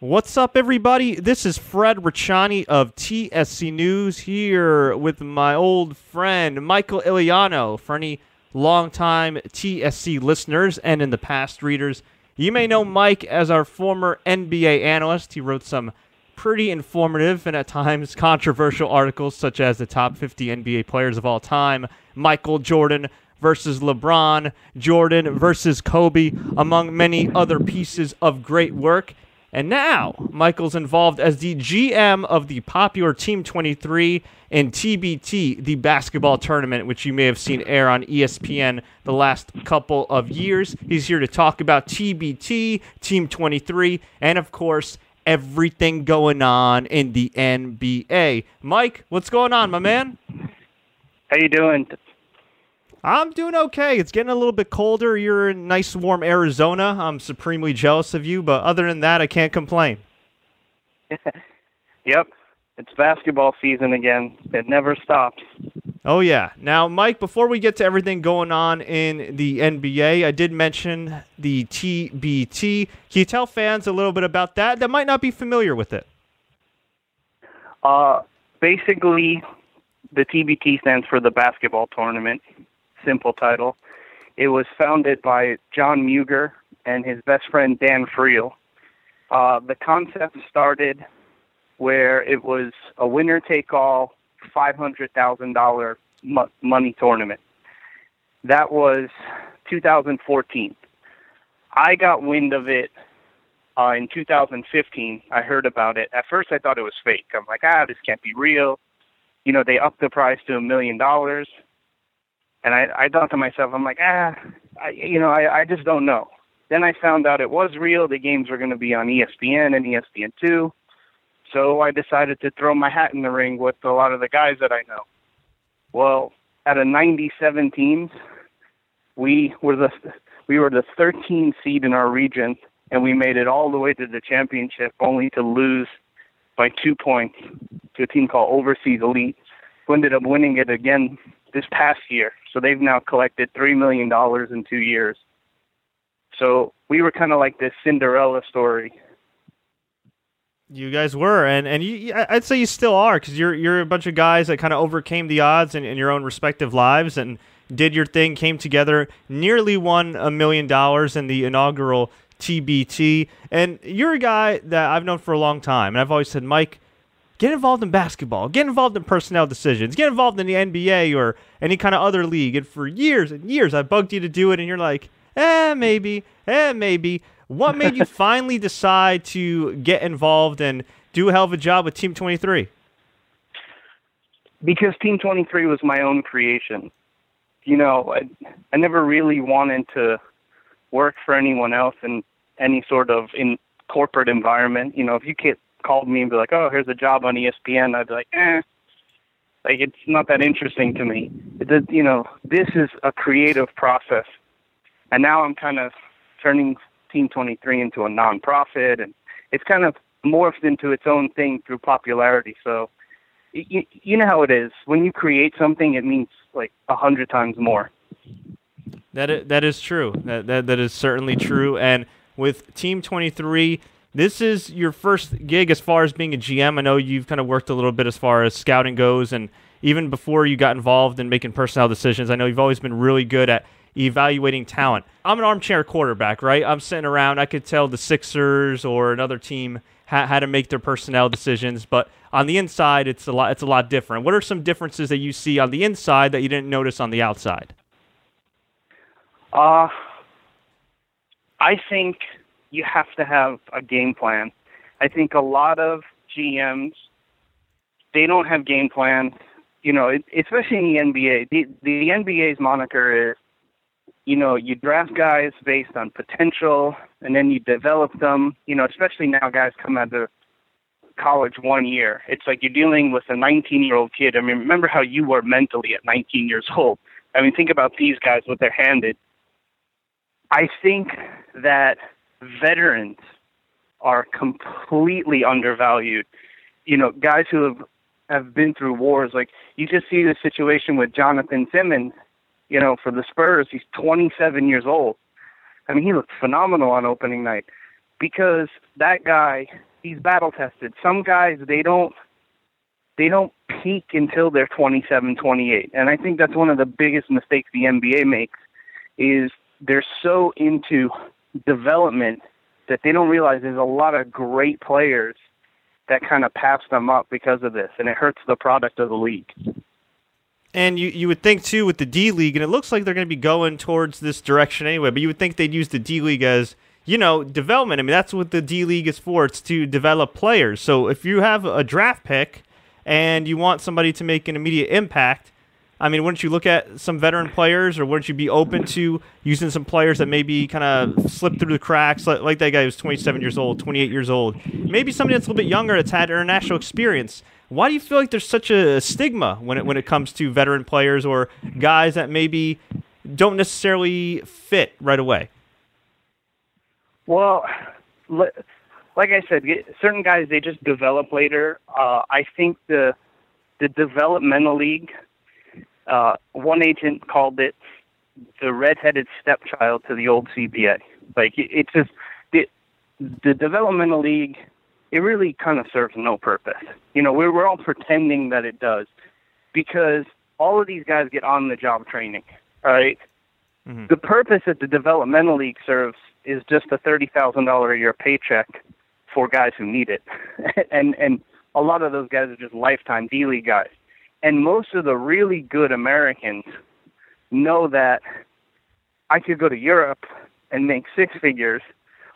What's up, everybody? This is Fred Ricciani of TSC News here with my old friend Michael Iliano. For any longtime TSC listeners and in the past readers, you may know Mike as our former NBA analyst. He wrote some pretty informative and at times controversial articles, such as the top 50 NBA players of all time, Michael Jordan versus LeBron, Jordan versus Kobe, among many other pieces of great work. And now, Michael's involved as the GM of the popular Team 23 and TBT, the basketball tournament, which you may have seen air on ESPN the last couple of years. He's here to talk about TBT, Team 23, and of course, everything going on in the NBA. Mike, what's going on, my man? How you doing? I'm doing okay. It's getting a little bit colder. You're in nice, warm Arizona. I'm supremely jealous of you, but other than that, I can't complain. yep, it's basketball season again. It never stops. Oh, yeah. Now, Mike, before we get to everything going on in the NBA, I did mention the TBT. Can you tell fans a little bit about that that might not be familiar with it? Uh, basically, the TBT stands for the basketball tournament simple title. It was founded by John Mugar and his best friend Dan Friel. Uh, the concept started where it was a winner take all $500,000 money tournament. That was 2014. I got wind of it uh, in 2015. I heard about it. At first, I thought it was fake. I'm like, ah, this can't be real. You know, they upped the price to a million dollars. And I, I thought to myself, I'm like, ah, I, you know, I, I just don't know. Then I found out it was real. The games were going to be on ESPN and ESPN2. So I decided to throw my hat in the ring with a lot of the guys that I know. Well, out of 97 teams, we were the we were the 13th seed in our region, and we made it all the way to the championship, only to lose by two points to a team called Overseas Elite, who ended up winning it again this past year. So they've now collected three million dollars in two years. So we were kind of like this Cinderella story. You guys were, and and you, I'd say you still are, because you're you're a bunch of guys that kind of overcame the odds in, in your own respective lives and did your thing, came together, nearly won a million dollars in the inaugural TBT. And you're a guy that I've known for a long time, and I've always said, Mike, Get involved in basketball. Get involved in personnel decisions. Get involved in the NBA or any kind of other league. And for years and years, I bugged you to do it, and you're like, eh, maybe, eh, maybe. What made you finally decide to get involved and do a hell of a job with Team 23? Because Team 23 was my own creation. You know, I, I never really wanted to work for anyone else in any sort of in corporate environment. You know, if you get called me and be like, "Oh, here's a job on ESPN," I'd be like, "Eh." Like it's not that interesting to me. It, you know, this is a creative process, and now I'm kind of turning Team 23 into a nonprofit, and it's kind of morphed into its own thing through popularity. So, you, you know how it is. When you create something, it means like a hundred times more. That is, that is true. That, that that is certainly true. And with Team 23, this is your first gig as far as being a GM. I know you've kind of worked a little bit as far as scouting goes, and even before you got involved in making personnel decisions, I know you've always been really good at evaluating talent. I'm an armchair quarterback, right? I'm sitting around. I could tell the Sixers or another team how, how to make their personnel decisions, but on the inside, it's a lot. It's a lot different. What are some differences that you see on the inside that you didn't notice on the outside? Uh, I think you have to have a game plan. I think a lot of GMs they don't have game plan. You know, especially in the NBA. The the NBA's moniker is, you know, you draft guys based on potential, and then you develop them. You know, especially now guys come out of college one year. It's like you're dealing with a 19 year old kid. I mean, remember how you were mentally at 19 years old. I mean, think about these guys, what they're handed. I think that veterans are completely undervalued. You know, guys who have have been through wars. Like you just see the situation with Jonathan Simmons. You know, for the Spurs, he's 27 years old. I mean, he looked phenomenal on opening night. because that guy he's battle tested. Some guys they don't they don't peak until they're 27, 28. And I think that's one of the biggest mistakes the NBA makes is they're so into development that they don't realize there's a lot of great players that kind of pass them up because of this and it hurts the product of the league. And you, you would think too with the D League, and it looks like they're going to be going towards this direction anyway. But you would think they'd use the D League as you know development. I mean, that's what the D League is for. It's to develop players. So if you have a draft pick and you want somebody to make an immediate impact, I mean, wouldn't you look at some veteran players, or wouldn't you be open to using some players that maybe kind of slip through the cracks, like, like that guy who's 27 years old, 28 years old, maybe somebody that's a little bit younger that's had international experience? Why do you feel like there's such a stigma when it when it comes to veteran players or guys that maybe don't necessarily fit right away? Well, like I said, certain guys they just develop later. Uh, I think the the developmental league. Uh, one agent called it the redheaded stepchild to the old CBA. Like it, it's just the the developmental league. It really kind of serves no purpose. You know, we're we're all pretending that it does because all of these guys get on the job training. All right? mm-hmm. The purpose that the developmental league serves is just a thirty thousand dollar a year paycheck for guys who need it, and and a lot of those guys are just lifetime D League guys, and most of the really good Americans know that I could go to Europe and make six figures,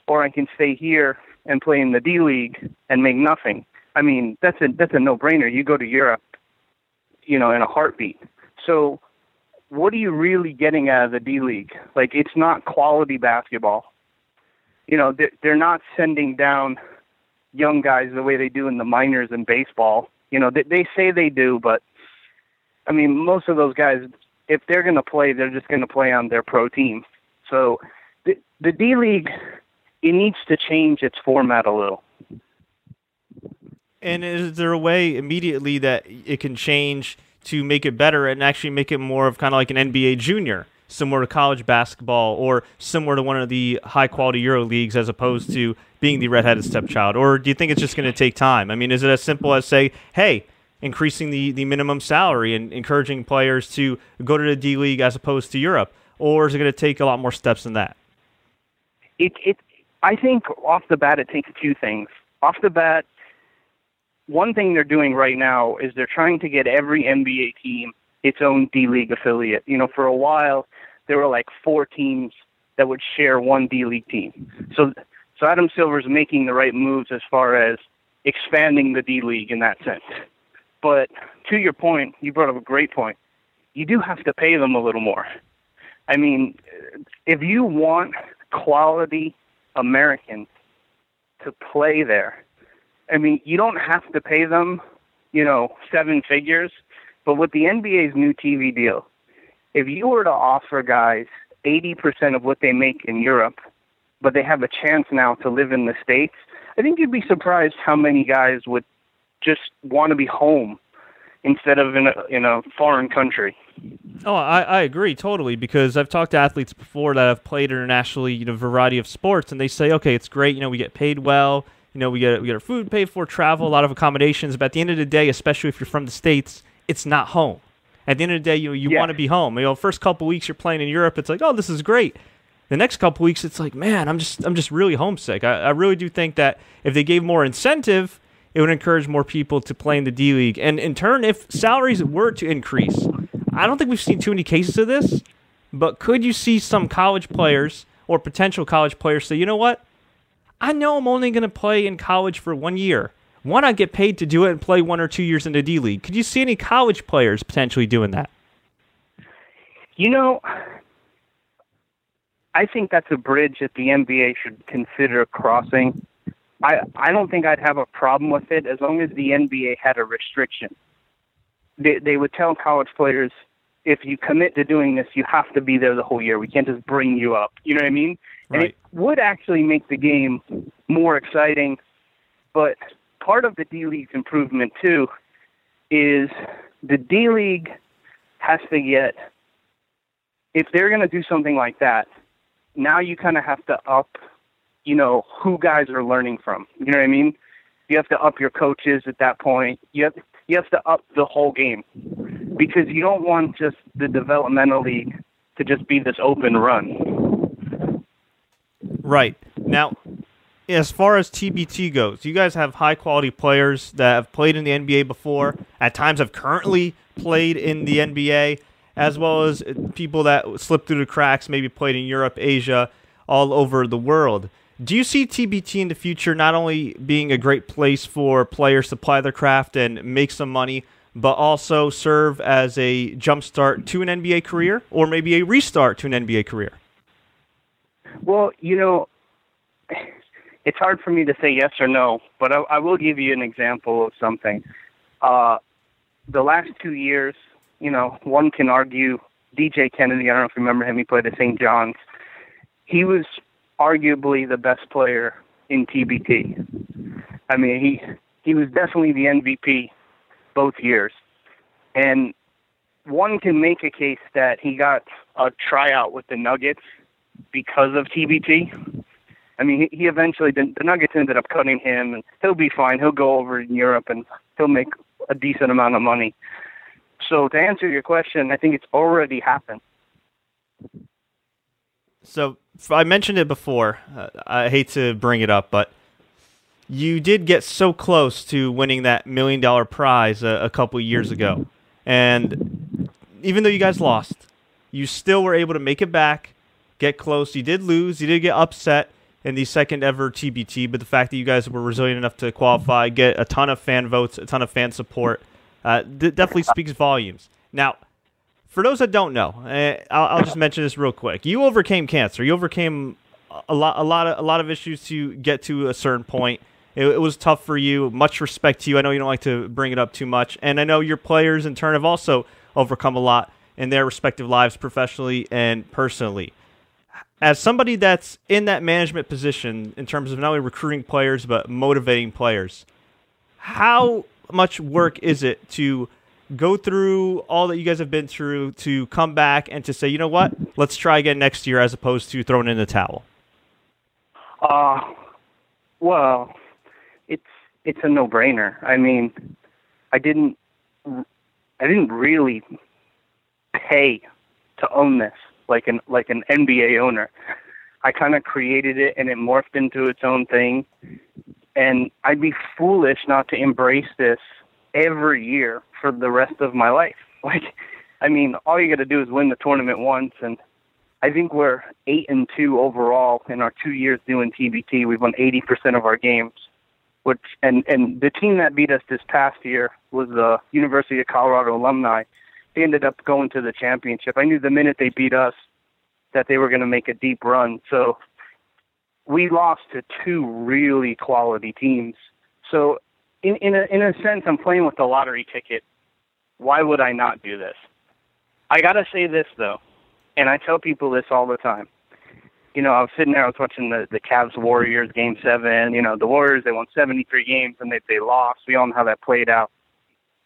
or I can stay here and play in the D League and make nothing. I mean, that's a that's a no brainer. You go to Europe, you know, in a heartbeat. So, what are you really getting out of the D League? Like, it's not quality basketball. You know, they're, they're not sending down young guys the way they do in the minors in baseball. You know, they, they say they do, but I mean, most of those guys, if they're going to play, they're just going to play on their pro team. So the, the D League, it needs to change its format a little. And is there a way immediately that it can change to make it better and actually make it more of kind of like an NBA junior? similar to college basketball or similar to one of the high quality Euro leagues as opposed to being the redheaded stepchild? Or do you think it's just going to take time? I mean, is it as simple as say, hey, increasing the, the minimum salary and encouraging players to go to the D League as opposed to Europe? Or is it going to take a lot more steps than that? It, it, I think off the bat, it takes two things. Off the bat, one thing they're doing right now is they're trying to get every NBA team its own D League affiliate. You know, for a while, there were like four teams that would share one D League team. So, so Adam Silver's making the right moves as far as expanding the D League in that sense. But to your point, you brought up a great point. You do have to pay them a little more. I mean, if you want quality Americans to play there, I mean, you don't have to pay them, you know, seven figures. But with the NBA's new TV deal, if you were to offer guys 80% of what they make in Europe, but they have a chance now to live in the States, I think you'd be surprised how many guys would just want to be home instead of in a, in a foreign country. Oh, I, I agree totally because I've talked to athletes before that have played internationally, you know, variety of sports, and they say, okay, it's great, you know, we get paid well, you know, we get we get our food paid for, travel, a lot of accommodations, but at the end of the day, especially if you're from the states, it's not home. At the end of the day, you you yeah. want to be home. You know, first couple weeks you're playing in Europe, it's like, oh, this is great. The next couple weeks, it's like, man, I'm just I'm just really homesick. I, I really do think that if they gave more incentive, it would encourage more people to play in the D League. And in turn, if salaries were to increase, I don't think we've seen too many cases of this. But could you see some college players or potential college players say, you know what? I know I'm only going to play in college for one year why not get paid to do it and play one or two years in the D League? Could you see any college players potentially doing that? You know, I think that's a bridge that the NBA should consider crossing. I I don't think I'd have a problem with it as long as the NBA had a restriction. They they would tell college players if you commit to doing this, you have to be there the whole year. We can't just bring you up. You know what I mean? Right. And it would actually make the game more exciting. But part of the D League's improvement too is the D League has to get if they're going to do something like that. Now you kind of have to up you know, who guys are learning from. You know what I mean? You have to up your coaches at that point. You have you have to up the whole game because you don't want just the developmental league to just be this open run. Right. Now, as far as TBT goes, you guys have high quality players that have played in the NBA before, at times have currently played in the NBA, as well as people that slipped through the cracks, maybe played in Europe, Asia, all over the world. Do you see TBT in the future not only being a great place for players to apply their craft and make some money, but also serve as a jumpstart to an NBA career or maybe a restart to an NBA career? Well, you know, it's hard for me to say yes or no, but I, I will give you an example of something. Uh, the last two years, you know, one can argue DJ Kennedy. I don't know if you remember him. He played at St. John's. He was arguably the best player in TBT. I mean, he he was definitely the MVP both years, and one can make a case that he got a tryout with the Nuggets because of TBT. I mean, he, he eventually the, the Nuggets ended up cutting him, and he'll be fine. He'll go over in Europe and he'll make a decent amount of money. So to answer your question, I think it's already happened. So I mentioned it before. Uh, I hate to bring it up, but you did get so close to winning that million dollar prize a, a couple years ago, and even though you guys lost, you still were able to make it back, get close. You did lose. You did get upset in the second ever TBT, but the fact that you guys were resilient enough to qualify, get a ton of fan votes, a ton of fan support, uh, definitely speaks volumes. Now, for those that don't know, uh, I'll, I'll, just mention this real quick. You overcame cancer. You overcame a lot, a lot of, a lot of issues to get to a certain point. It, it, was tough for you. Much respect to you. I know you don't like to bring it up too much, and I know your players in turn have also overcome a lot in their respective lives, professionally and personally. As somebody that's in that management position in terms of not only recruiting players but motivating players, how much work is it to go through all that you guys have been through to come back and to say, you know what, let's try again next year as opposed to throwing in the towel? Uh, well, it's it's a no-brainer. I mean, I didn't I didn't really pay to own this like an like an NBA owner. I kind of created it and it morphed into its own thing. And I'd be foolish not to embrace this every year for the rest of my life. Like, I mean, all you got to do is win the tournament once, and I think we're eight and two overall in our two years doing TBT. We've won eighty percent of our games, which and and the team that beat us this past year was the University of Colorado alumni. They ended up going to the championship. I knew the minute they beat us that they were going to make a deep run. So we lost to two really quality teams. So in in a in a sense, I'm playing with the lottery ticket. Why would I not do this? I gotta say this though, and I tell people this all the time. You know, I was sitting there, I was watching the the Cavs Warriors game seven. You know, the Warriors they won 73 games and they they lost. We all know how that played out.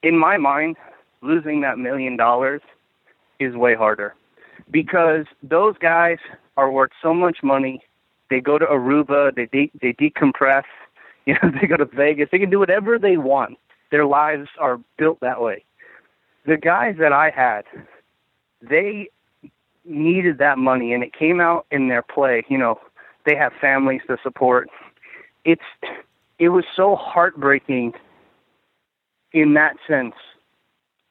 In my mind, losing that million dollars is way harder because those guys are worth so much money. They go to Aruba, they de- they decompress, You know, they go to Vegas. They can do whatever they want. Their lives are built that way. The guys that I had, they needed that money, and it came out in their play. You know, they have families to support. It's it was so heartbreaking in that sense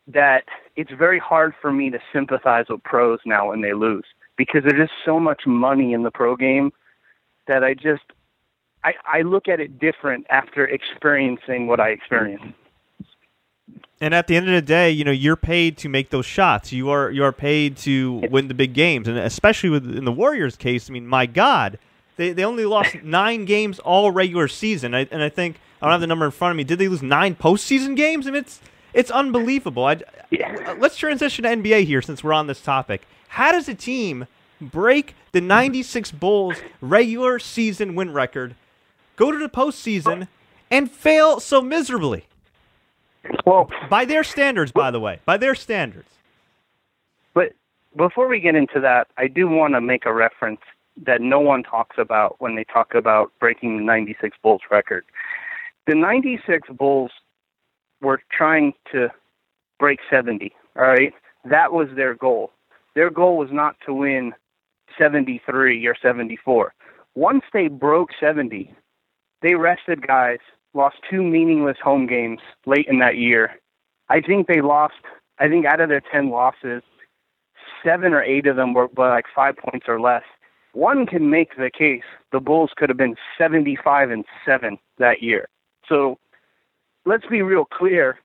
that it's very hard for me to sympathize with pros now when they lose because there's just so much money in the pro game that I just I, I look at it different after experiencing what I experienced. And at the end of the day, you know, you're paid to make those shots. You are you are paid to win the big games, and especially with in the Warriors' case, I mean, my God, they they only lost nine games all regular season. I, and I think I don't have the number in front of me. Did they lose nine postseason games? I mean, it's it's unbelievable. I, yeah. Let's transition to NBA here since we're on this topic. How does a team break the 96 Bulls regular season win record go to the postseason and fail so miserably. Well, by their standards, by the way, by their standards. But before we get into that, I do want to make a reference that no one talks about when they talk about breaking the 96 Bulls record. The 96 Bulls were trying to break 70, all right? That was their goal. Their goal was not to win 73 or 74. Once they broke 70, they rested guys, lost two meaningless home games late in that year. I think they lost, I think out of their 10 losses, seven or eight of them were by like five points or less. One can make the case the Bulls could have been 75 and 7 that year. So let's be real clear.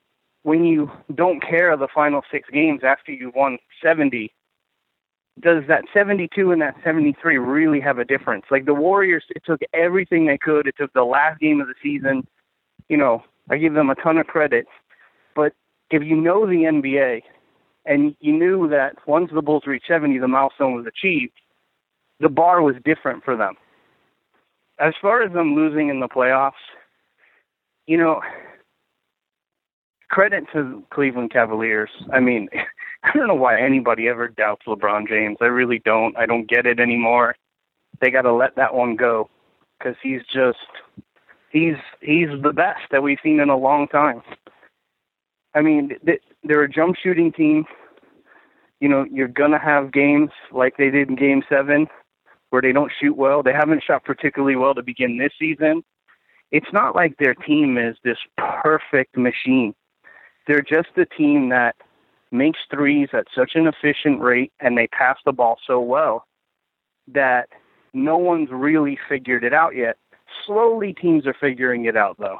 When you don't care the final six games after you've won 70, does that 72 and that 73 really have a difference? Like the Warriors, it took everything they could. It took the last game of the season. You know, I give them a ton of credit. But if you know the NBA and you knew that once the Bulls reached 70, the milestone was achieved, the bar was different for them. As far as them losing in the playoffs, you know, credit to Cleveland Cavaliers. I mean, I don't know why anybody ever doubts LeBron James. I really don't. I don't get it anymore. They got to let that one go because he's just he's he's the best that we've seen in a long time. I mean, they're a jump shooting team. You know, you're gonna have games like they did in Game Seven where they don't shoot well. They haven't shot particularly well to begin this season. It's not like their team is this perfect machine. They're just a team that makes threes at such an efficient rate and they pass the ball so well that no one's really figured it out yet. Slowly, teams are figuring it out, though.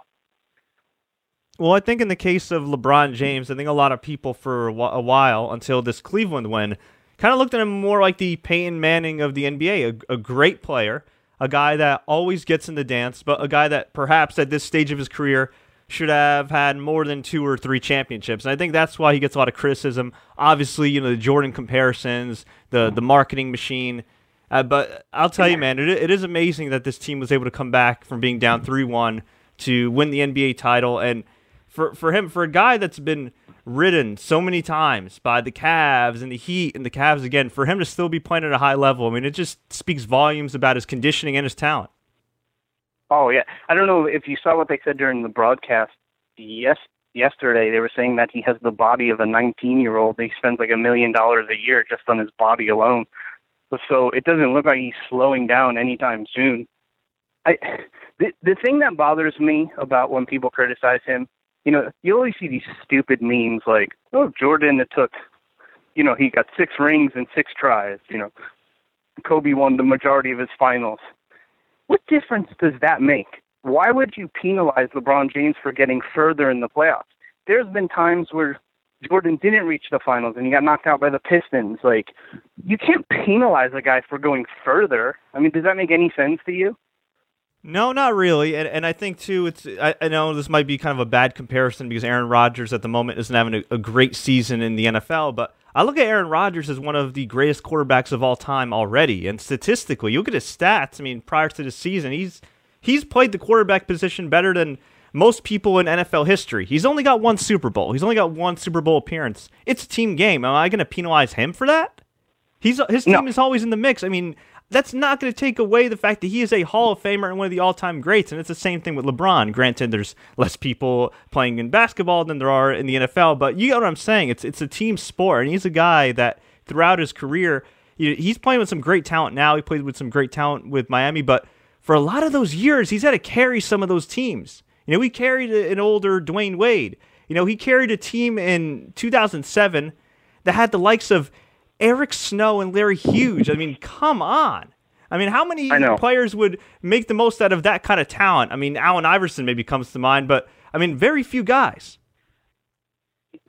Well, I think in the case of LeBron James, I think a lot of people for a while until this Cleveland win kind of looked at him more like the Peyton Manning of the NBA, a, a, great player, a guy that always gets in the dance, but a guy that perhaps at this stage of his career should have had more than two or three championships. And I think that's why he gets a lot of criticism. Obviously, you know, the Jordan comparisons, the the marketing machine. Uh, but I'll tell you, man, it, it is amazing that this team was able to come back from being down 3 1 to win the NBA title. And for, for him, for a guy that's been ridden so many times by the Cavs and the Heat and the Cavs again, for him to still be playing at a high level, I mean, it just speaks volumes about his conditioning and his talent. Oh yeah, I don't know if you saw what they said during the broadcast. Yes, yesterday they were saying that he has the body of a 19-year-old. He spends like a million dollars a year just on his body alone. So it doesn't look like he's slowing down anytime soon. I the the thing that bothers me about when people criticize him you know, you always see these stupid memes like, oh, Jordan, it took, you know, he got six rings and six tries. You know, Kobe won the majority of his finals. What difference does that make? Why would you penalize LeBron James for getting further in the playoffs? There's been times where Jordan didn't reach the finals and he got knocked out by the Pistons. Like, you can't penalize a guy for going further. I mean, does that make any sense to you? No, not really. And, and I think, too, it's I, I, know this might be kind of a bad comparison because Aaron Rodgers at the moment isn't having a, a great season in the NFL, but I look at Aaron Rodgers as one of the greatest quarterbacks of all time already. And statistically, you look at his stats. I mean, prior to the season, he's he's played the quarterback position better than most people in NFL history. He's only got one Super Bowl. He's only got one Super Bowl appearance. It's a team game. Am I going to penalize him for that? He's his team no. is always in the mix. I mean, that's not going to take away the fact that he is a Hall of Famer and one of the all time greats. And it's the same thing with LeBron. Granted, there's less people playing in basketball than there are in the NFL, but you get what I'm saying. It's, it's a team sport. And he's a guy that throughout his career, know, he's playing with some great talent now. He played with some great talent with Miami, but for a lot of those years, he's had to carry some of those teams. You know, he carried an older Dwyane Wade. You know, he carried a team in 2007 that had the likes of Eric Snow and Larry Hughes. I mean, come on. I mean, how many players would make the most out of that kind of talent? I mean, Allen Iverson maybe comes to mind, but I mean, very few guys.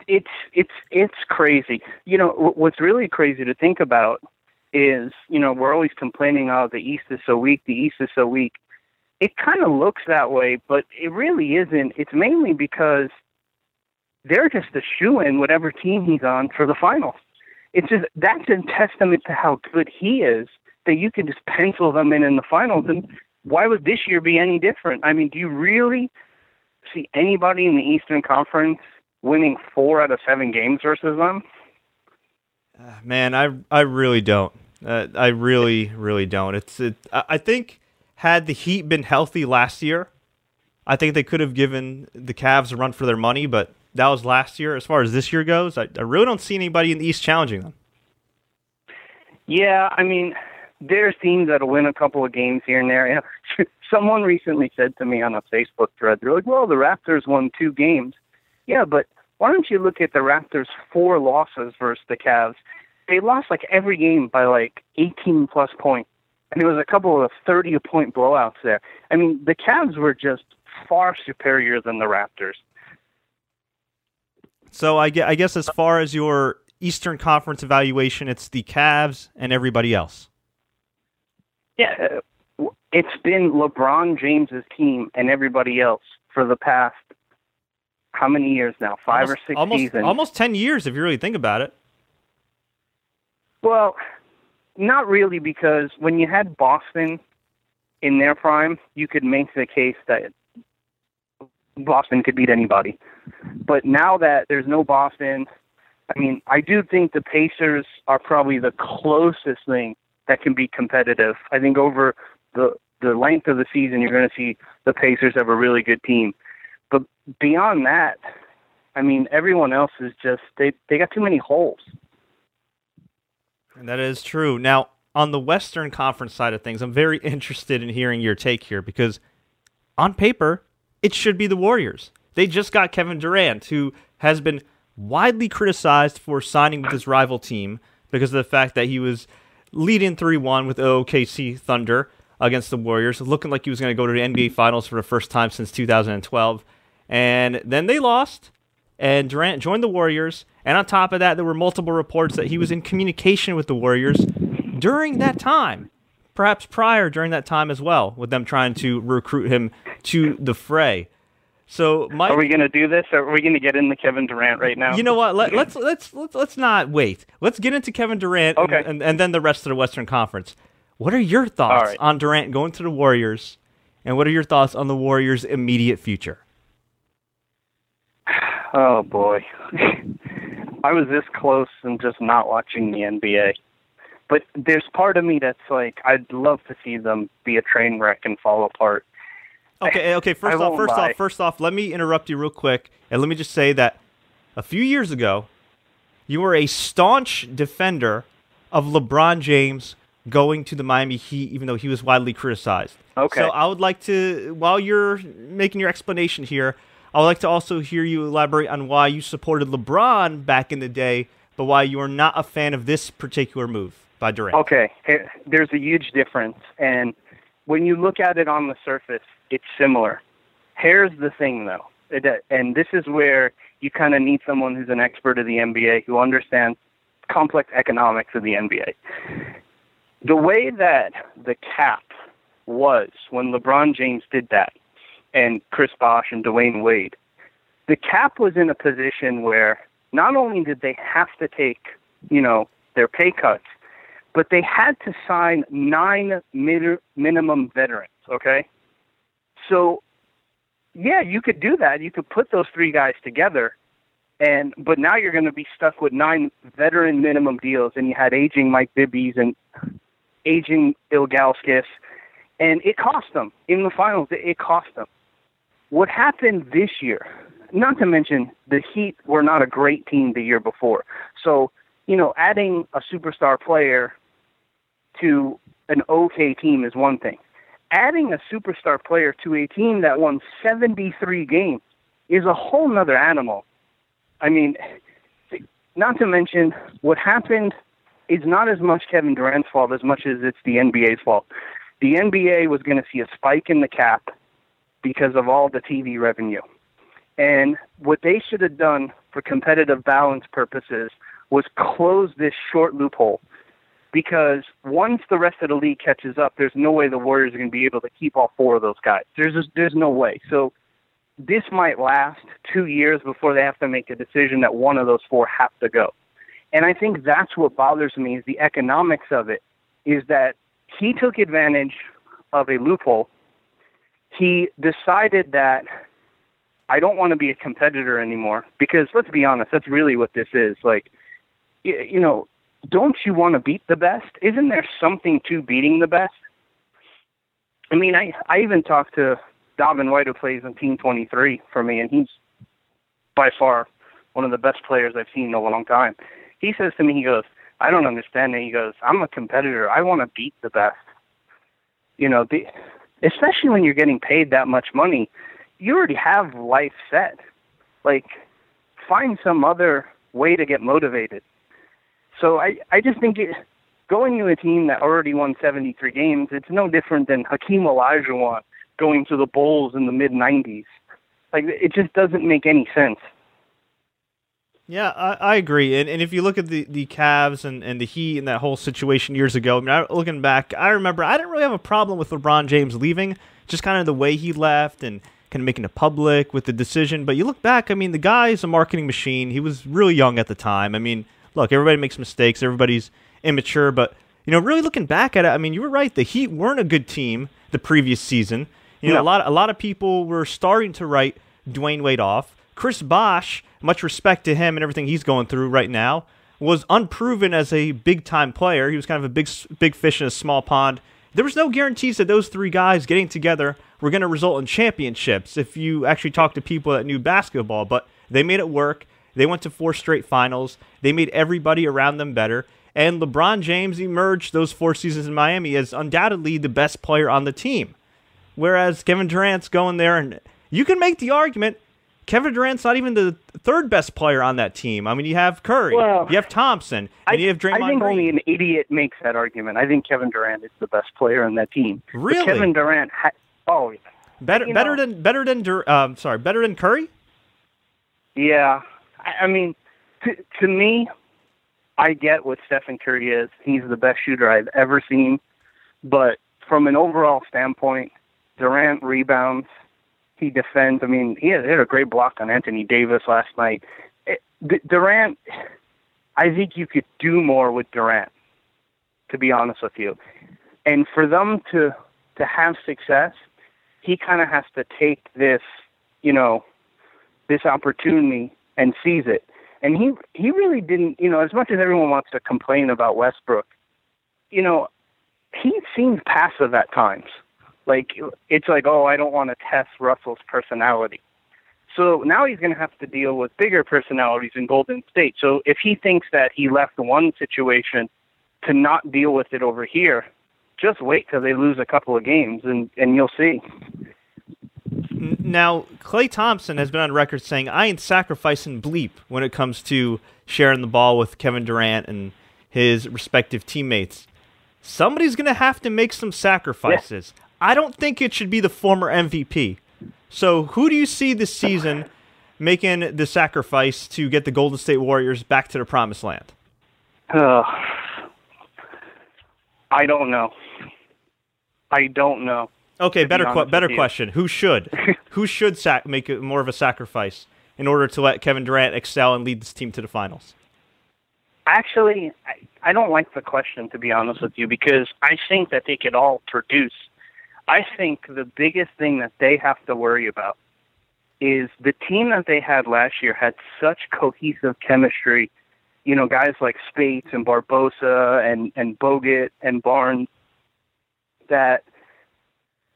It's it's it's crazy. You know, what's really crazy to think about is, you know, we're always complaining, oh, the East is so weak, the East is so weak. It kind of looks that way, but it really isn't. It's mainly because they're just a shoe in whatever team he's on for the finals it's just that's a testament to how good he is that you can just pencil them in in the finals. And why would this year be any different? I mean, do you really see anybody in the Eastern Conference winning four out of seven games versus them? Uh, man, I I really don't. Uh, I really, really don't. It's. It, I think had the Heat been healthy last year, I think they could have given the Cavs a run for their money. But that was last year. As far as this year goes, I, I really don't see anybody in the East challenging them. Yeah, I mean, there's teams that'll win a couple of games here and there. Someone recently said to me on a Facebook thread, they're like, "Well, the Raptors won two games." Yeah, but why don't you look at the Raptors' four losses versus the Cavs? They lost like every game by like 18 plus points, and there was a couple of 30 point blowouts there. I mean, the Cavs were just far superior than the Raptors. So I guess as far as your Eastern Conference evaluation, it's the Cavs and everybody else. Yeah, it's been LeBron James's team and everybody else for the past how many years now? Five almost, or six almost, seasons. Almost ten years, if you really think about it. Well, not really, because when you had Boston in their prime, you could make the case that Boston could beat anybody. But now that there's no Boston, I mean, I do think the Pacers are probably the closest thing that can be competitive. I think over the the length of the season, you're going to see the Pacers have a really good team. But beyond that, I mean, everyone else is just they they got too many holes. And that is true. Now, on the Western Conference side of things, I'm very interested in hearing your take here because on paper, it should be the Warriors. They just got Kevin Durant, who has been widely criticized for signing with his rival team because of the fact that he was leading 3 1 with OKC Thunder against the Warriors, looking like he was going to go to the NBA Finals for the first time since 2012. And then they lost, and Durant joined the Warriors. And on top of that, there were multiple reports that he was in communication with the Warriors during that time, perhaps prior during that time as well, with them trying to recruit him to the fray. So, are we going to do this? Or are we going to get into Kevin Durant right now? You know what? Let, us let's let's let's not wait. Let's get into Kevin Durant, okay. and, and, and then the rest of the Western Conference. What are your thoughts right. on Durant going to the Warriors, and what are your thoughts on the Warriors' immediate future? Oh boy, I was this close and just not watching the NBA. But there's part of me that's like, I'd love to see them be a train wreck and fall apart. Okay, eh, okay. First I off, first lie. off, first off, let me interrupt you real quick, and let me just say that a few years ago, you were a staunch defender of LeBron James going to the Miami Heat, even though he was widely criticized. Okay. So I would like to, while you're making your explanation here, I would like to also hear you elaborate on why you supported LeBron back in the day, but why you are not a fan of this particular move by Durant. Okay, eh, there's a huge difference, and when you look at it on the surface, it's similar. Here's the thing, though, it, uh, and this is where you kind of need someone who's an expert of the NBA who understands complex economics of the NBA. The way that the cap was when LeBron James did that, and Chris Bosh and Dwyane Wade, the cap was in a position where not only did they have to take, you know, their pay cuts, but they had to sign nine min- minimum veterans, okay? So, yeah, you could do that. You could put those three guys together, and but now you're going to be stuck with nine veteran minimum deals, and you had aging Mike Bibby's and aging Ilgauskas, and it cost them in the finals. It cost them. What happened this year? Not to mention the Heat were not a great team the year before, so you know, adding a superstar player to an okay team is one thing. Adding a superstar player to a team that won 73 games is a whole nother animal. I mean, not to mention what happened is not as much Kevin Durant's fault as much as it's the NBA's fault. The NBA was going to see a spike in the cap because of all the TV revenue. And what they should have done for competitive balance purposes was close this short loophole because once the rest of the league catches up, there's no way the Warriors are going to be able to keep all four of those guys. There's just, there's no way. So this might last two years before they have to make a decision that one of those four have to go. And I think that's what bothers me is the economics of it. Is that he took advantage of a loophole. He decided that I don't want to be a competitor anymore because let's be honest, that's really what this is. Like, you know, don't you want to beat the best? Isn't there something to beating the best? I mean, I I even talked to Dobbin White who plays on Team 23 for me, and he's by far one of the best players I've seen in a long time. He says to me, he goes, I don't understand it. He goes, I'm a competitor. I want to beat the best. You know, the, especially when you're getting paid that much money, you already have life set. Like, find some other way to get motivated. So I, I just think it, going to a team that already won 73 games, it's no different than Hakeem Olajuwon going to the Bulls in the mid 90s. Like, it just doesn't make any sense. Yeah, I, I agree. And, and if you look at the, the Cavs and, and the Heat and that whole situation years ago, I mean, I, looking back, I remember I didn't really have a problem with LeBron James leaving, just kind of the way he left and kind of making it public with the decision. But you look back, I mean, the guy's a marketing machine. He was really young at the time. I mean, look, everybody makes mistakes, everybody's immature, but you know, really looking back at it, I mean, you were right. The Heat weren't a good team the previous season. You know, No. a lot a lot of people were starting to write Dwyane Wade off. Chris Bosh, much respect to him and everything he's going through right now, was unproven as a big time player. He was kind of a big big fish in a small pond. There was no guarantees that those three guys getting together were going to result in championships if you actually talk to people that knew basketball, but they made it work. They went to four straight finals. They made everybody around them better. And LeBron James emerged those four seasons in Miami as undoubtedly the best player on the team. Whereas Kevin Durant's going there, and you can make the argument Kevin Durant's not even the third best player on that team. I mean, you have Curry, Well, you have Thompson, and I, you have Draymond I think Green. only an idiot makes that argument. I think Kevin Durant is the best player on that team. But Really? Kevin Durant. Ha- oh, better, better know- than better than um, sorry, better than Curry. yeah. I, mean, to, to me, I get what Stephen Curry is. He's the best shooter I've ever seen. But from an overall standpoint, Durant rebounds. He defends. I mean, he had, he had a great block on Anthony Davis last night. It, D- Durant, I think you could do more with Durant, to be honest with you. And for them to to have success, he kind of has to take this, you know, this opportunity and sees it. And he he really didn't, you know, as much as everyone wants to complain about Westbrook, you know, he seems passive at times. Like it's like, oh, I don't want to test Russell's personality. So now he's going to have to deal with bigger personalities in Golden State. So if he thinks that he left one situation to not deal with it over here, just wait till they lose a couple of games and and you'll see. Now, Klay Thompson has been on record saying, I ain't sacrificing bleep when it comes to sharing the ball with Kevin Durant and his respective teammates. Somebody's going to have to make some sacrifices. I don't think it should be the former MVP. So, who do you see this season making the sacrifice to get the Golden State Warriors back to the promised land? Uh, I don't know. I don't know. Okay, better que- honest better question. Who should who should sac- make it more of a sacrifice in order to let Kevin Durant excel and lead this team to the finals? Actually, I, I don't like the question to be honest with you because I think that they could all produce. I think the biggest thing that they have to worry about is the team that they had last year had such cohesive chemistry. You know, guys like Speights and Barbosa and and Bogut and Barnes. That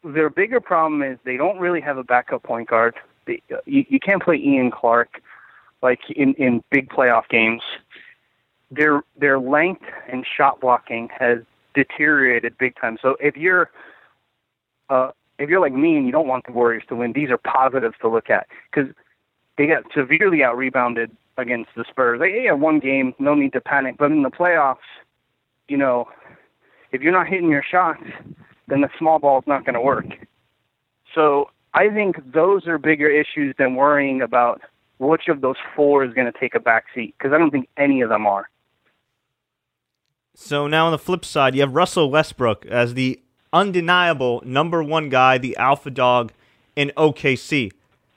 their bigger problem is they don't really have a backup point guard. They, you, you can't play Ian Clark like in in big playoff games their their length and shot blocking has deteriorated big time. So if you're uh, if you're like me and you don't want the Warriors to win, these are positives to look at because they got severely out rebounded against the Spurs. They had one game, no need to panic. But in the playoffs, you know, if you're not hitting your shots, then the small ball is not going to work. So I think those are bigger issues than worrying about which of those four is going to take a back seat because I don't think any of them are. So now on the flip side, you have Russell Westbrook as the undeniable number one guy, the alpha dog in OKC.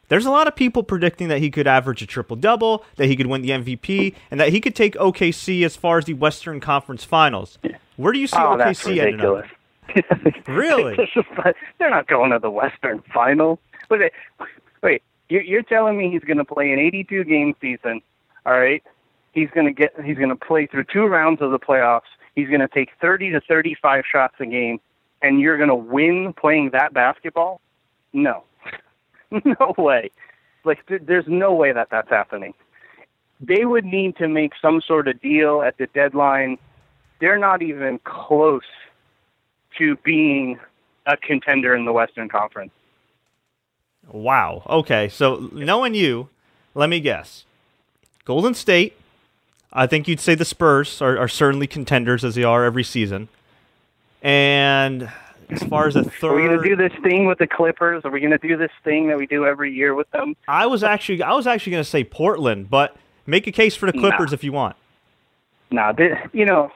There's a lot of people predicting that he could average a triple double, that he could win the MVP, and that he could take OKC as far as the Western Conference Finals. Where do you see oh, OKC ending up? Really? They're not going to the Western Final. Wait, wait, you're, you're telling me he's going to play an 82 game season? All right. He's going to get he's going to play through two rounds of the playoffs. He's going to take 30 to 35 shots a game and you're going to win playing that basketball? No. no way. Like th- there's no way that that's happening. They would need to make some sort of deal at the deadline. They're not even close to being a contender in the Western Conference. Wow. Okay. So knowing you, let me guess. Golden State. I think you'd say the Spurs are, are certainly contenders as they are every season. And as far as a third, are we going to do this thing with the Clippers? Are we going to do this thing that we do every year with them? I was actually I was actually going to say Portland, but make a case for the Clippers nah. if you want. Nah, they, you know,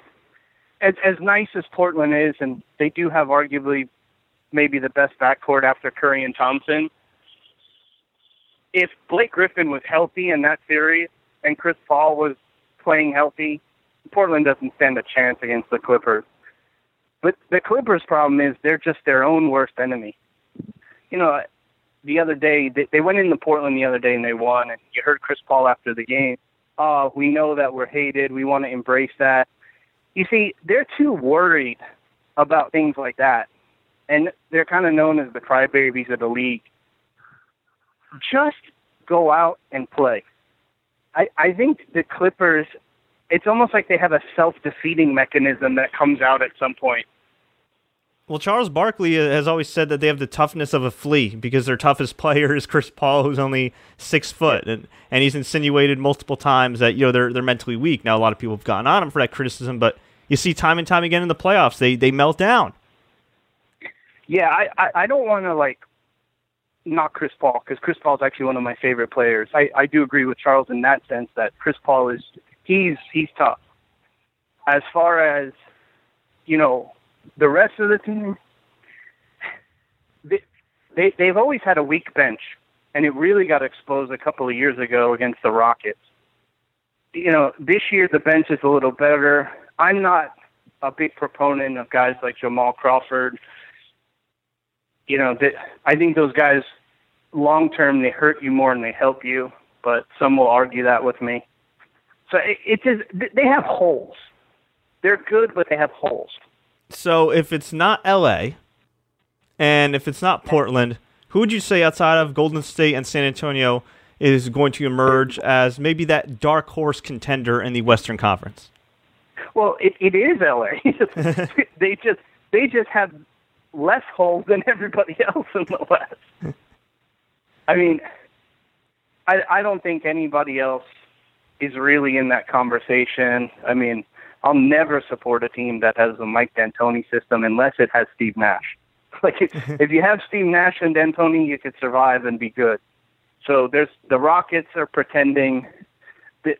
as as nice as Portland is, and they do have arguably maybe the best backcourt after Curry and Thompson. If Blake Griffin was healthy in that series and Chris Paul was playing healthy, Portland doesn't stand a chance against the Clippers. But the Clippers' problem is they're just their own worst enemy. You know, the other day they, they went into Portland the other day and they won, and you heard Chris Paul after the game. Oh, we know that we're hated. We want to embrace that. You see, they're too worried about things like that, and they're kind of known as the crybabies of the league. Just go out and play. I I think the Clippers it's almost like they have a self-defeating mechanism that comes out at some point. Well, Charles Barkley uh, has always said that they have the toughness of a flea because their toughest player is Chris Paul, who's only six foot, and and he's insinuated multiple times that you know they're they're mentally weak. Now a lot of people have gotten on him for that criticism, but you see time and time again in the playoffs they they melt down. Yeah, I I, I don't want to like knock Chris Paul because Chris Paul is actually one of my favorite players. I I do agree with Charles in that sense that Chris Paul is he's he's tough. As far as you know, the rest of the team, they, they they've always had a weak bench, and it really got exposed a couple of years ago against the Rockets. You know, this year the bench is a little better. I'm not a big proponent of guys like Jamal Crawford. You know, that I think those guys long term they hurt you more than they help you, but some will argue that with me. So it, it they have holes. They're good, but they have holes. So if it's not L.A. and if it's not Portland, who would you say outside of Golden State and San Antonio is going to emerge as maybe that dark horse contender in the Western Conference? Well, it, it is LA. they just they just have less holes than everybody else in the West. I mean, I I don't think anybody else is really in that conversation. I mean, I'll never support a team that has a Mike D'Antoni system unless it has Steve Nash. Like if, if you have Steve Nash and D'Antoni, you could survive and be good. So there's the Rockets are pretending that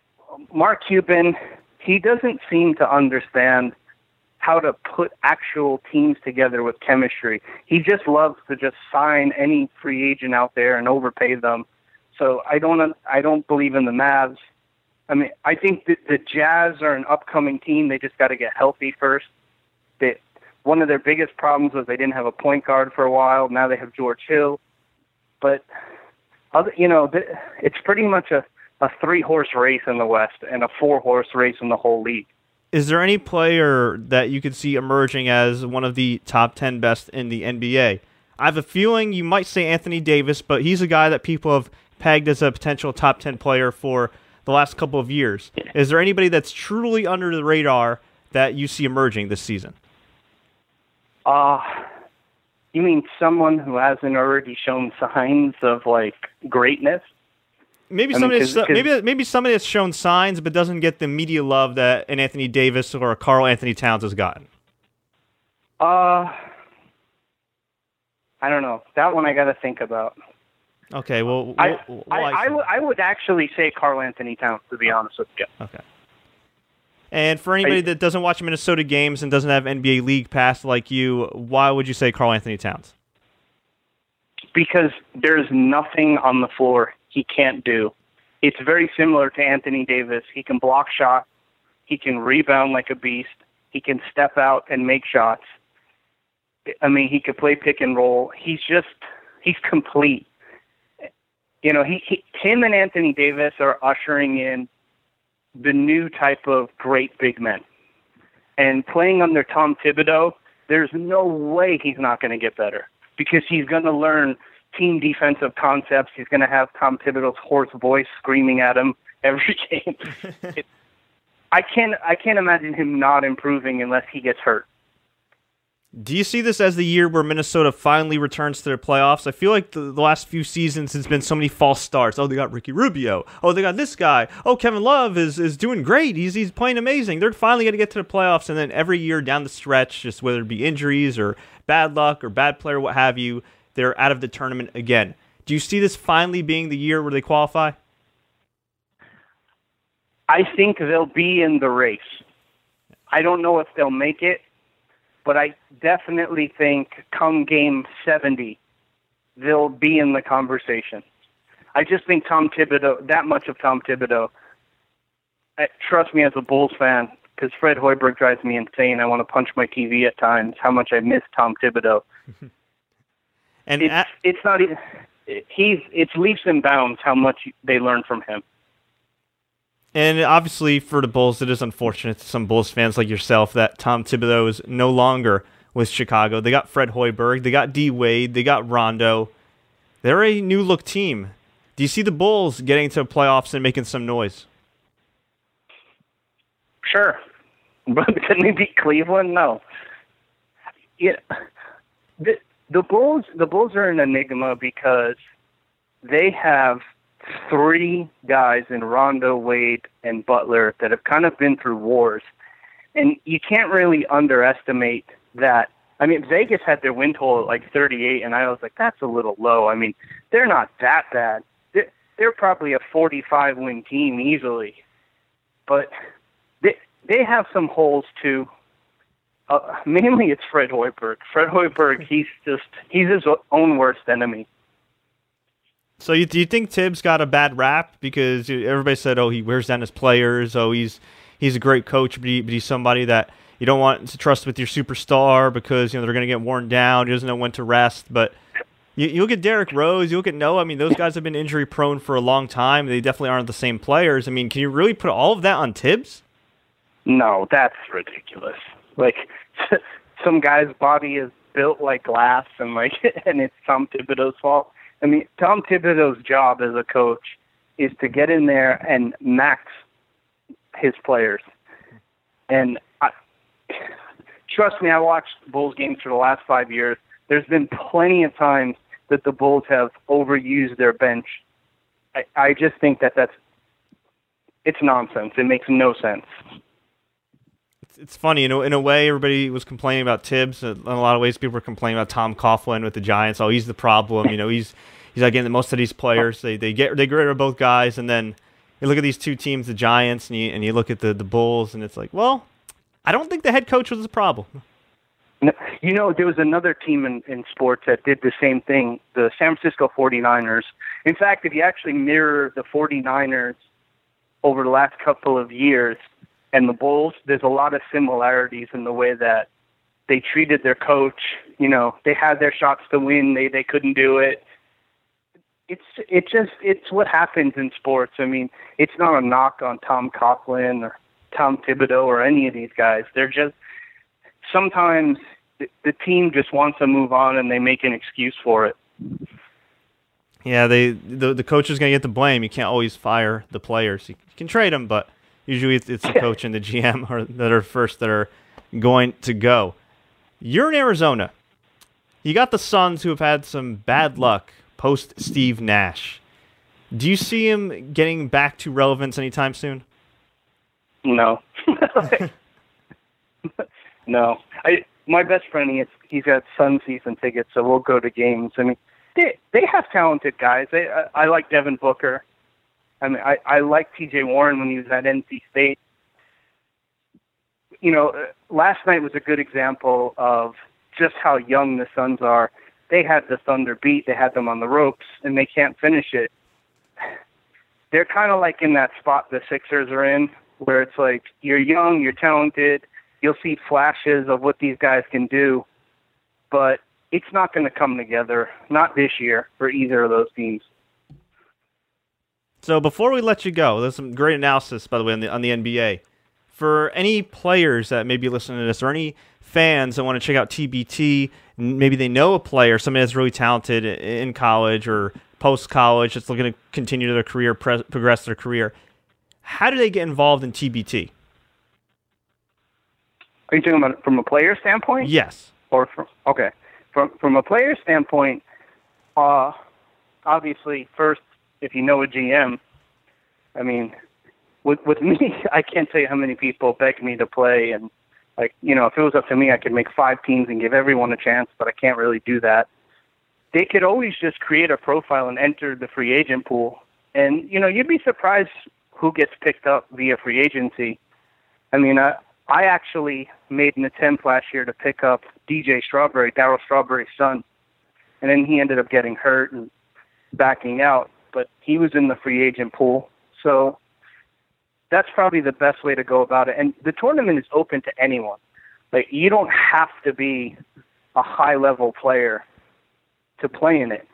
Mark Cuban he doesn't seem to understand how to put actual teams together with chemistry. He just loves to just sign any free agent out there and overpay them. So I don't I don't believe in the Mavs. I mean, I think that the Jazz are an upcoming team. They just got to get healthy first. They, one of their biggest problems was they didn't have a point guard for a while. Now they have George Hill, but other, you know, it's pretty much a a three horse race in the West and a four horse race in the whole league. Is there any player that you could see emerging as one of the top 10 best in the NBA? I have a feeling you might say Anthony Davis, but he's a guy that people have pegged as a potential top 10 player for the last couple of years. Is there anybody that's truly under the radar that you see emerging this season? Uh, you mean someone who hasn't already shown signs of like greatness? Maybe somebody, mean, cause, cause, maybe maybe somebody that's shown signs but doesn't get the media love that an Anthony Davis or a Karl-Anthony Towns has gotten. Uh, I don't know. That one I got to think about. Okay, well, we'll, I, we'll I, I, w- I would actually say Karl-Anthony Towns, to be honest with you. Okay. And for anybody that doesn't watch Minnesota games and doesn't have NBA League Pass like you, why would you say Karl-Anthony Towns? Because there's nothing on the floor he can't do. It's very similar to Anthony Davis. He can block shots. He can rebound like a beast. He can step out and make shots. I mean, he could play pick and roll. He's just he's complete you know, he, he him and Anthony Davis are ushering in the new type of great big men. And playing under Tom Thibodeau, there's no way he's not going to get better because he's going to learn team defensive concepts. He's going to have Tom Thibodeau's hoarse voice screaming at him every game. I can't I can't imagine him not improving unless he gets hurt. Do you see this as the year where Minnesota finally returns to their playoffs? I feel like the, the, last few seasons has been so many false starts. Oh, they got Ricky Rubio. Oh, they got this guy. Oh, Kevin Love is, is doing great. He's he's playing amazing. They're finally going to get to the playoffs, and then every year down the stretch, just whether it be injuries or bad luck or bad player, what have you, they're out of the tournament again. Do you see this finally being the year where they qualify? I think they'll be in the race. I don't know if they'll make it, but I definitely think come game 70, they'll be in the conversation. I just think Tom Thibodeau, that much of Tom Thibodeau, I, trust me as a Bulls fan, because Fred Hoiberg drives me insane. I want to punch my TV at times. How much I miss Tom Thibodeau. and it's, at- it's not even. He's it's leaps and bounds how much they learn from him. And obviously, for the Bulls, it is unfortunate to some Bulls fans like yourself that Tom Thibodeau is no longer with Chicago. They got Fred Hoiberg, they got D Wade, they got Rondo. They're a new look team. Do you see the Bulls getting to the playoffs and making some noise? Sure, but can they beat Cleveland? No. Yeah, the the Bulls the Bulls are an enigma because they have three guys in Rondo, Wade, and Butler that have kind of been through wars. And you can't really underestimate that. I mean, Vegas had their win total at like 38, and I was like, that's a little low. I mean, they're not that bad. They're, they're probably a 45 win team easily. But they, they have some holes too. Uh, mainly it's Fred Hoiberg. Fred Hoiberg, he's just, he's his own worst enemy. So you, do you think Thibs got a bad rap because everybody said, "Oh, he wears down his players. Oh, he's he's a great coach, but, he, but he's somebody that you don't want to trust with your superstar because you know they're going to get worn down. He doesn't know when to rest." But you, you look at Derrick Rose, you look at Noah. I mean, those guys have been injury prone for a long time. They definitely aren't the same players. I mean, can you really put all of that on Thibs? No, that's ridiculous. Like some guy's body is built like glass, and like, and it's Tom Thibodeau's fault. I mean, Tom Thibodeau's job as a coach is to get in there and max his players. And I, trust me, I watched Bulls games for the last five years. There's been plenty of times that the Bulls have overused their bench. I, I just think that that's it's nonsense. It makes no sense. It's, funny, in a, in a way, everybody was complaining about Thibs. In a lot of ways, people were complaining about Tom Coughlin with the Giants. Oh, he's the problem. You know, he's he's like getting most of these players. They they get they get rid of both guys, and then you look at these two teams, the Giants, and you and you look at the the Bulls, and it's like, well, I don't think the head coach was the problem. No, you know, there was another team in, in sports that did the same thing, the San Francisco 49ers. In fact, if you actually mirror the 49ers over the last couple of years and the Bulls, there's a lot of similarities in the way that they treated their coach. You know, they had their shots to win, they they couldn't do it it's it just it's what happens in sports. I mean, it's not a knock on Tom Coughlin or Tom Thibodeau or any of these guys. They're just sometimes the, the team just wants to move on and they make an excuse for it. Yeah, they the the coach is going to get the blame. You can't always fire the players. You can trade them, but usually it's, it's the coach and the GM are, that are first that are going to go. You're in Arizona. You got the Suns who have had some bad luck post Steve Nash. Do you see him getting back to relevance anytime soon? No. no. I my best friend he he's got Sun season tickets, so we'll go to games. I mean, they they have talented guys. They I, I like Devin Booker. I mean, I I like T.J. Warren when he was at NC State. You know, last night was a good example of just how young the Suns are they had the Thunder beat, they had them on the ropes, and they can't finish it. They're kind of like in that spot the Sixers are in, where it's like you're young, you're talented, you'll see flashes of what these guys can do, but it's not going to come together, not this year for either of those teams. So before we let you go, there's some great analysis, by the way, on the on the NBA. For any players that may be listening to this, or any fans that want to check out TBT, maybe they know a player, somebody that's really talented in college or post college, that's looking to continue their career, progress their career. How do they get involved in TBT? Are you talking about from a player standpoint? Yes. Or from okay, from from a player standpoint, uh, obviously first if you know a GM, I mean, with with me, I can't tell you how many people beg me to play, and like you know, if it was up to me, I could make five teams and give everyone a chance, but I can't really do that. They could always just create a profile and enter the free agent pool, and you know, you'd be surprised who gets picked up via free agency. I mean, I I actually made an attempt last year to pick up DJ Strawberry, Darryl Strawberry's son, and then he ended up getting hurt and backing out but he was in the free agent pool. So that's probably the best way to go about it. And the tournament is open to anyone. Like you don't have to be a high level player to play in it.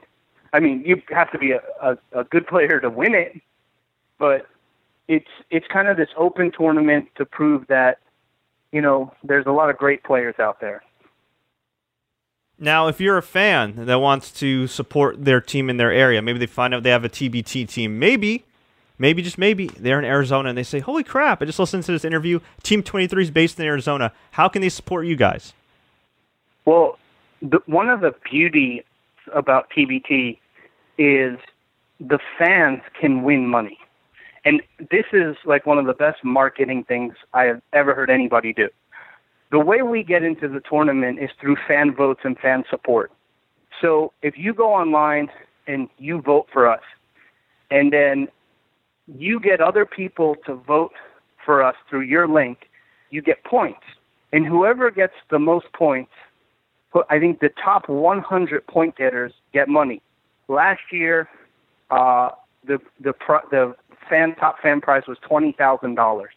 I mean, you have to be a, a, a good player to win it, but it's it's kind of this open tournament to prove that you know there's a lot of great players out there. Now, if you're a fan that wants to support their team in their area, maybe they find out they have a TBT team, maybe, maybe just maybe they're in Arizona and they say, "Holy crap! I just listened to this interview. Team 23 is based in Arizona. How can they support you guys?" Well, the, one of the beauty about TBT is the fans can win money, and this is like one of the best marketing things I have ever heard anybody do the way we get into the tournament is through fan votes and fan support. So if you go online and you vote for us, and then you get other people to vote for us through your link, you get points. And whoever gets the most points, I think the top 100 point getters get money. Last year, uh, the the the fan top fan prize was twenty thousand dollars.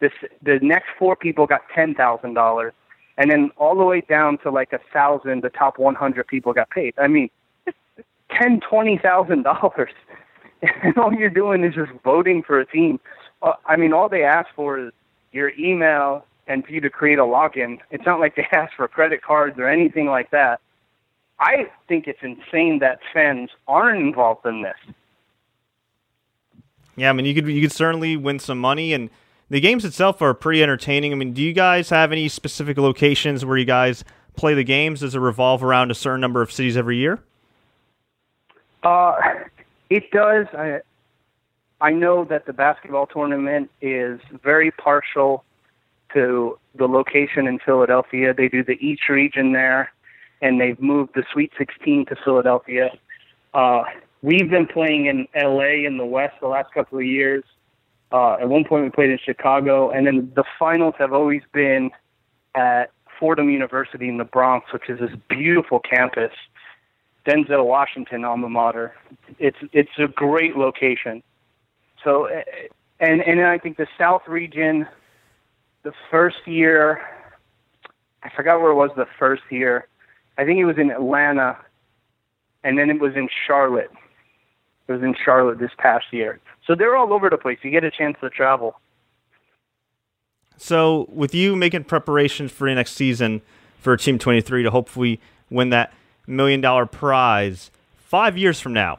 This the next four people got ten thousand dollars, and then all the way down to like a thousand. The top one hundred people got paid. I mean, ten twenty thousand dollars, and all you're doing is just voting for a team. Uh, I mean, all they ask for is your email and for you to create a login. It's not like they ask for credit cards or anything like that. I think it's insane that fans aren't involved in this. Yeah, I mean, you could you could certainly win some money and the games itself are pretty entertaining. I mean, do you guys have any specific locations where you guys play the games? Does it revolve around a certain number of cities every year? Uh, it does. I I know that the basketball tournament is very partial to the location in Philadelphia. They do the each region there, and they've moved the Sweet 16 to Philadelphia. Uh, we've been playing in LA in the West the last couple of years. Uh, at one point, we played in Chicago, and then the finals have always been at Fordham University in the Bronx, which is this beautiful campus. Denzel Washington alma mater. It's it's a great location. So, and and I think the South region, the first year, I forgot where it was the first year. I think it was in Atlanta, and then it was in Charlotte. It was in Charlotte this past year. So they're all over the place. You get a chance to travel. So, with you making preparations for next season for Team 23 to hopefully win that million dollar prize, five years from now,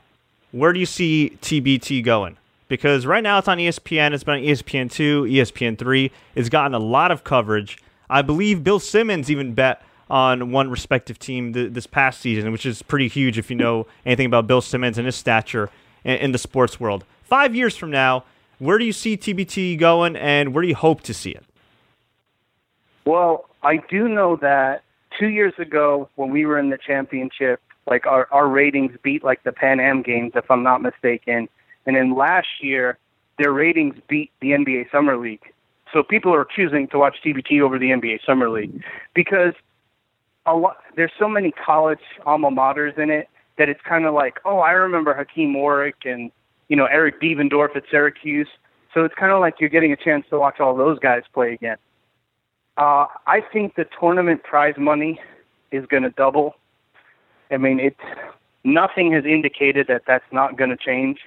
where do you see TBT going? Because right now it's on ESPN, it's been on ESPN2, ESPN3. It's gotten a lot of coverage. I believe Bill Simmons even bet on one respective team th- this past season, which is pretty huge if you know anything about Bill Simmons and his stature in, in the sports world five years from now, where do you see TBT going, and where do you hope to see it? Well, I do know that two years ago when we were in the championship, like our our ratings beat like the Pan Am games, if I'm not mistaken. And then last year, their ratings beat the NBA Summer League. So people are choosing to watch TBT over the NBA Summer League because a lot there's so many college alma maters in it that it's kind of like, oh, I remember Hakim Warrick and you know, Eric Devendorf at Syracuse. So it's kind of like you're getting a chance to watch all those guys play again. Uh, I think the tournament prize money is going to double. I mean, it's nothing has indicated that that's not going to change.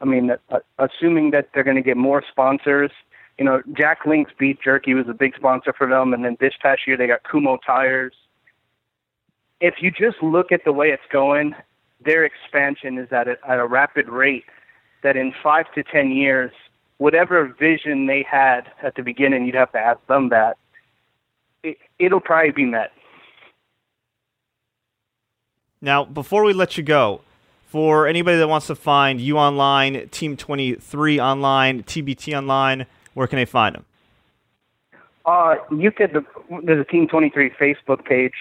I mean, uh, assuming that they're going to get more sponsors. You know, Jack Link's Beef Jerky was a big sponsor for them, and then this past year they got Kumho Tires. If you just look at the way it's going, their expansion is at a, at a rapid rate. That in five to ten years, whatever vision they had at the beginning, you'd have to ask them that. It, it'll probably be met. Now, before we let you go, for anybody that wants to find you online, Team 23 online, TBT online, where can they find them? Uh, you could, there's a Team 23 Facebook page.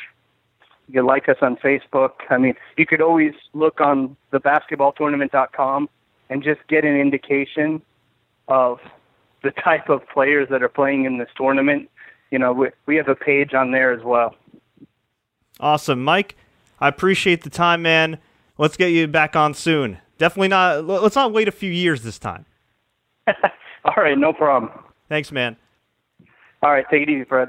You like us on Facebook. I mean, you could always look on the basketballtournament.com and just get an indication of the type of players that are playing in this tournament. You know, we, we have a page on there as well. Awesome. Mike, I appreciate the time, man. Let's get you back on soon. Definitely not. Let's not wait a few years this time. All right, no problem. Thanks, man. All right, take it easy, Fred.